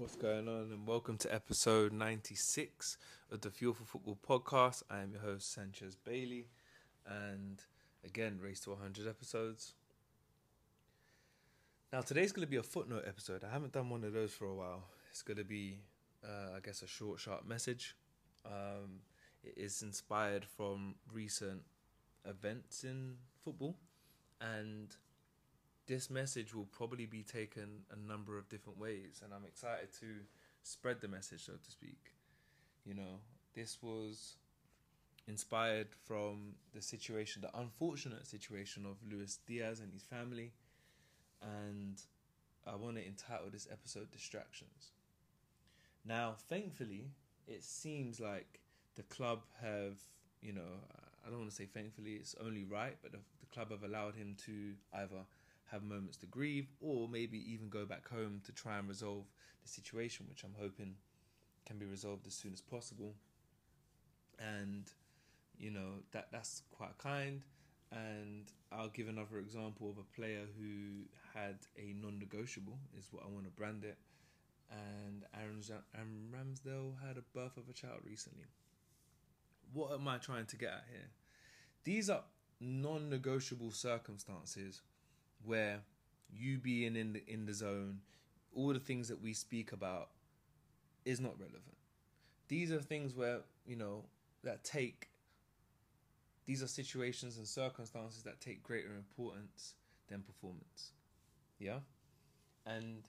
What's going on? And welcome to episode 96 of the Fuel for Football podcast. I am your host, Sanchez Bailey. And again, race to 100 episodes. Now, today's going to be a footnote episode. I haven't done one of those for a while. It's going to be, uh, I guess, a short, sharp message. Um, it is inspired from recent events in football. And this message will probably be taken a number of different ways, and I'm excited to spread the message, so to speak. You know, this was inspired from the situation, the unfortunate situation of Luis Diaz and his family, and I want to entitle this episode Distractions. Now, thankfully, it seems like the club have, you know, I don't want to say thankfully, it's only right, but the, the club have allowed him to either have moments to grieve, or maybe even go back home to try and resolve the situation, which I'm hoping can be resolved as soon as possible. And you know that that's quite kind. And I'll give another example of a player who had a non-negotiable, is what I want to brand it. And Aaron, Aaron Ramsdale had a birth of a child recently. What am I trying to get at here? These are non-negotiable circumstances where you being in the in the zone, all the things that we speak about is not relevant. These are things where, you know, that take these are situations and circumstances that take greater importance than performance. Yeah? And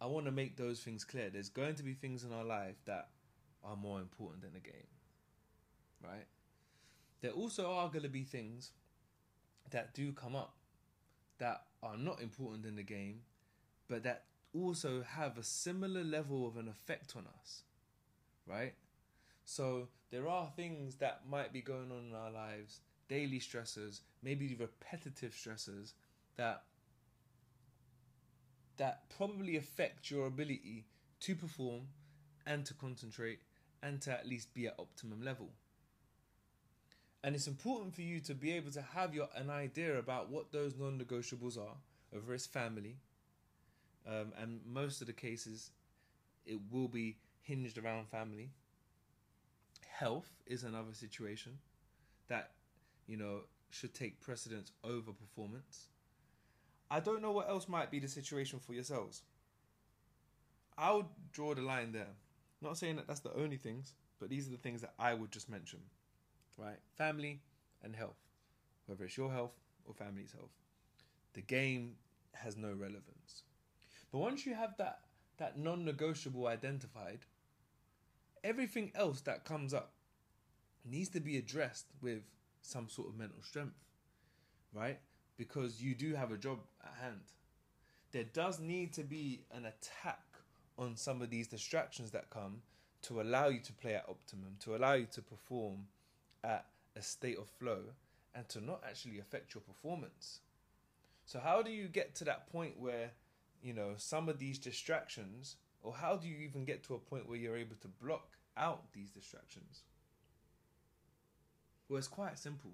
I want to make those things clear. There's going to be things in our life that are more important than the game. Right? There also are going to be things that do come up that are not important in the game, but that also have a similar level of an effect on us, right? So there are things that might be going on in our lives, daily stressors, maybe repetitive stressors that that probably affect your ability to perform and to concentrate and to at least be at optimum level. And it's important for you to be able to have your an idea about what those non-negotiables are over his family. Um, and most of the cases, it will be hinged around family. Health is another situation that, you know, should take precedence over performance. I don't know what else might be the situation for yourselves. I would draw the line there. Not saying that that's the only things, but these are the things that I would just mention right? Family and health, whether it's your health or family's health. The game has no relevance. But once you have that that non-negotiable identified, everything else that comes up needs to be addressed with some sort of mental strength, right? Because you do have a job at hand. There does need to be an attack on some of these distractions that come to allow you to play at optimum, to allow you to perform at a state of flow and to not actually affect your performance. So how do you get to that point where, you know, some of these distractions or how do you even get to a point where you're able to block out these distractions? Well, it's quite simple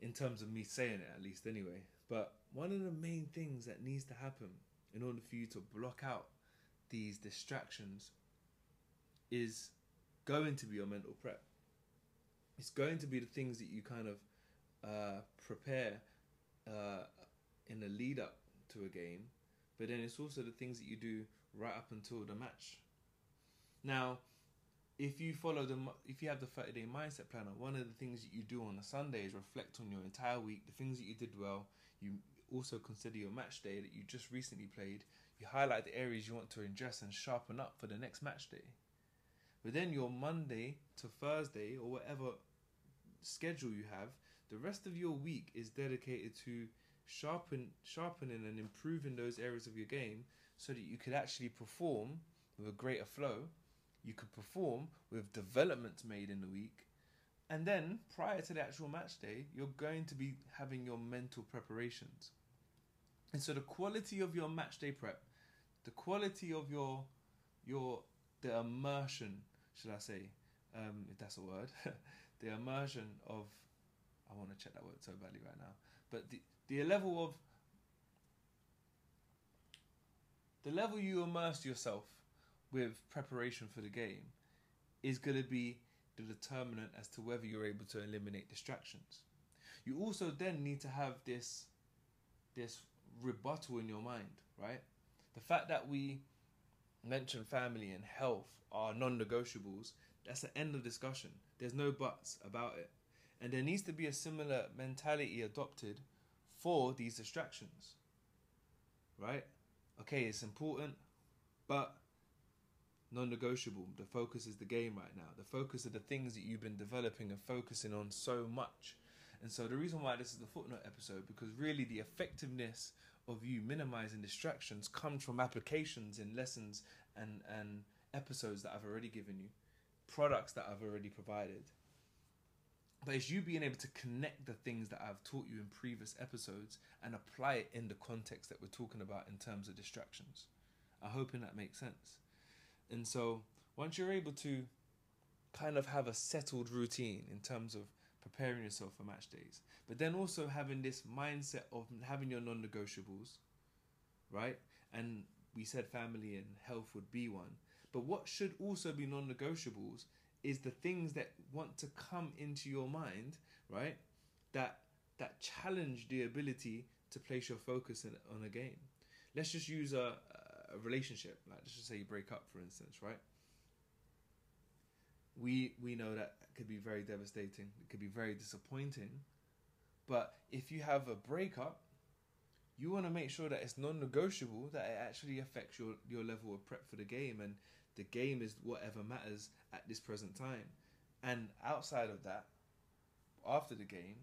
in terms of me saying it at least anyway. But one of the main things that needs to happen in order for you to block out these distractions is going to be your mental prep it's going to be the things that you kind of uh, prepare uh, in the lead up to a game, but then it's also the things that you do right up until the match. Now, if you follow the if you have the 30 day mindset planner, one of the things that you do on a Sunday is reflect on your entire week, the things that you did well. You also consider your match day that you just recently played. You highlight the areas you want to address and sharpen up for the next match day. But then your Monday to Thursday or whatever schedule you have, the rest of your week is dedicated to sharpen sharpening and improving those areas of your game so that you could actually perform with a greater flow. You could perform with developments made in the week. And then prior to the actual match day, you're going to be having your mental preparations. And so the quality of your match day prep, the quality of your your the immersion, should I say, um, if that's a word, the immersion of I want to check that word so badly right now, but the the level of the level you immerse yourself with preparation for the game is going to be the determinant as to whether you're able to eliminate distractions. You also then need to have this this rebuttal in your mind, right? The fact that we mention family and health are non-negotiables, that's the end of discussion. There's no buts about it. And there needs to be a similar mentality adopted for these distractions. Right? Okay, it's important, but non negotiable. The focus is the game right now. The focus are the things that you've been developing and focusing on so much. And so the reason why this is the footnote episode, because really the effectiveness of you minimizing distractions comes from applications in lessons and, and episodes that I've already given you, products that I've already provided. But it's you being able to connect the things that I've taught you in previous episodes and apply it in the context that we're talking about in terms of distractions. I'm hoping that makes sense. And so once you're able to kind of have a settled routine in terms of preparing yourself for match days, but then also having this mindset of having your non negotiables, right? And we said family and health would be one. But what should also be non negotiables is the things that want to come into your mind, right? That that challenge the ability to place your focus in, on a game. Let's just use a, a relationship. Like let's just say you break up, for instance, right? We we know that could be very devastating. It could be very disappointing. But if you have a breakup, you want to make sure that it's non-negotiable that it actually affects your your level of prep for the game and the game is whatever matters at this present time. And outside of that, after the game,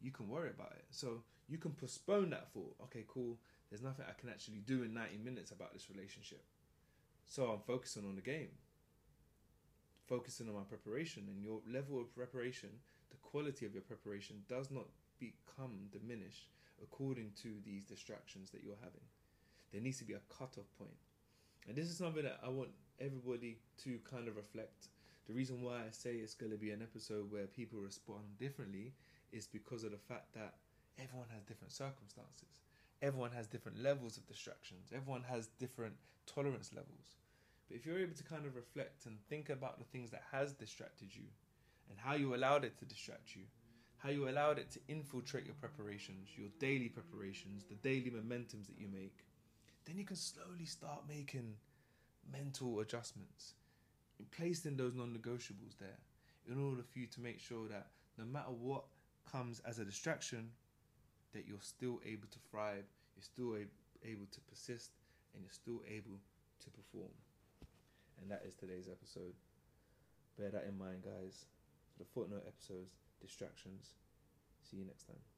you can worry about it. So you can postpone that thought. Okay, cool. There's nothing I can actually do in 90 minutes about this relationship. So I'm focusing on the game, focusing on my preparation, and your level of preparation, the quality of your preparation does not become diminished according to these distractions that you're having. There needs to be a cutoff point. And this is something that I want everybody to kind of reflect. The reason why I say it's going to be an episode where people respond differently is because of the fact that everyone has different circumstances. Everyone has different levels of distractions. Everyone has different tolerance levels. But if you're able to kind of reflect and think about the things that has distracted you and how you allowed it to distract you, how you allowed it to infiltrate your preparations, your daily preparations, the daily momentums that you make, then you can slowly start making mental adjustments. Placed in those non-negotiables there in order for you to make sure that no matter what comes as a distraction that you're still able to thrive you're still able to persist and you're still able to perform. And that is today's episode. Bear that in mind guys. For the footnote episodes distractions. See you next time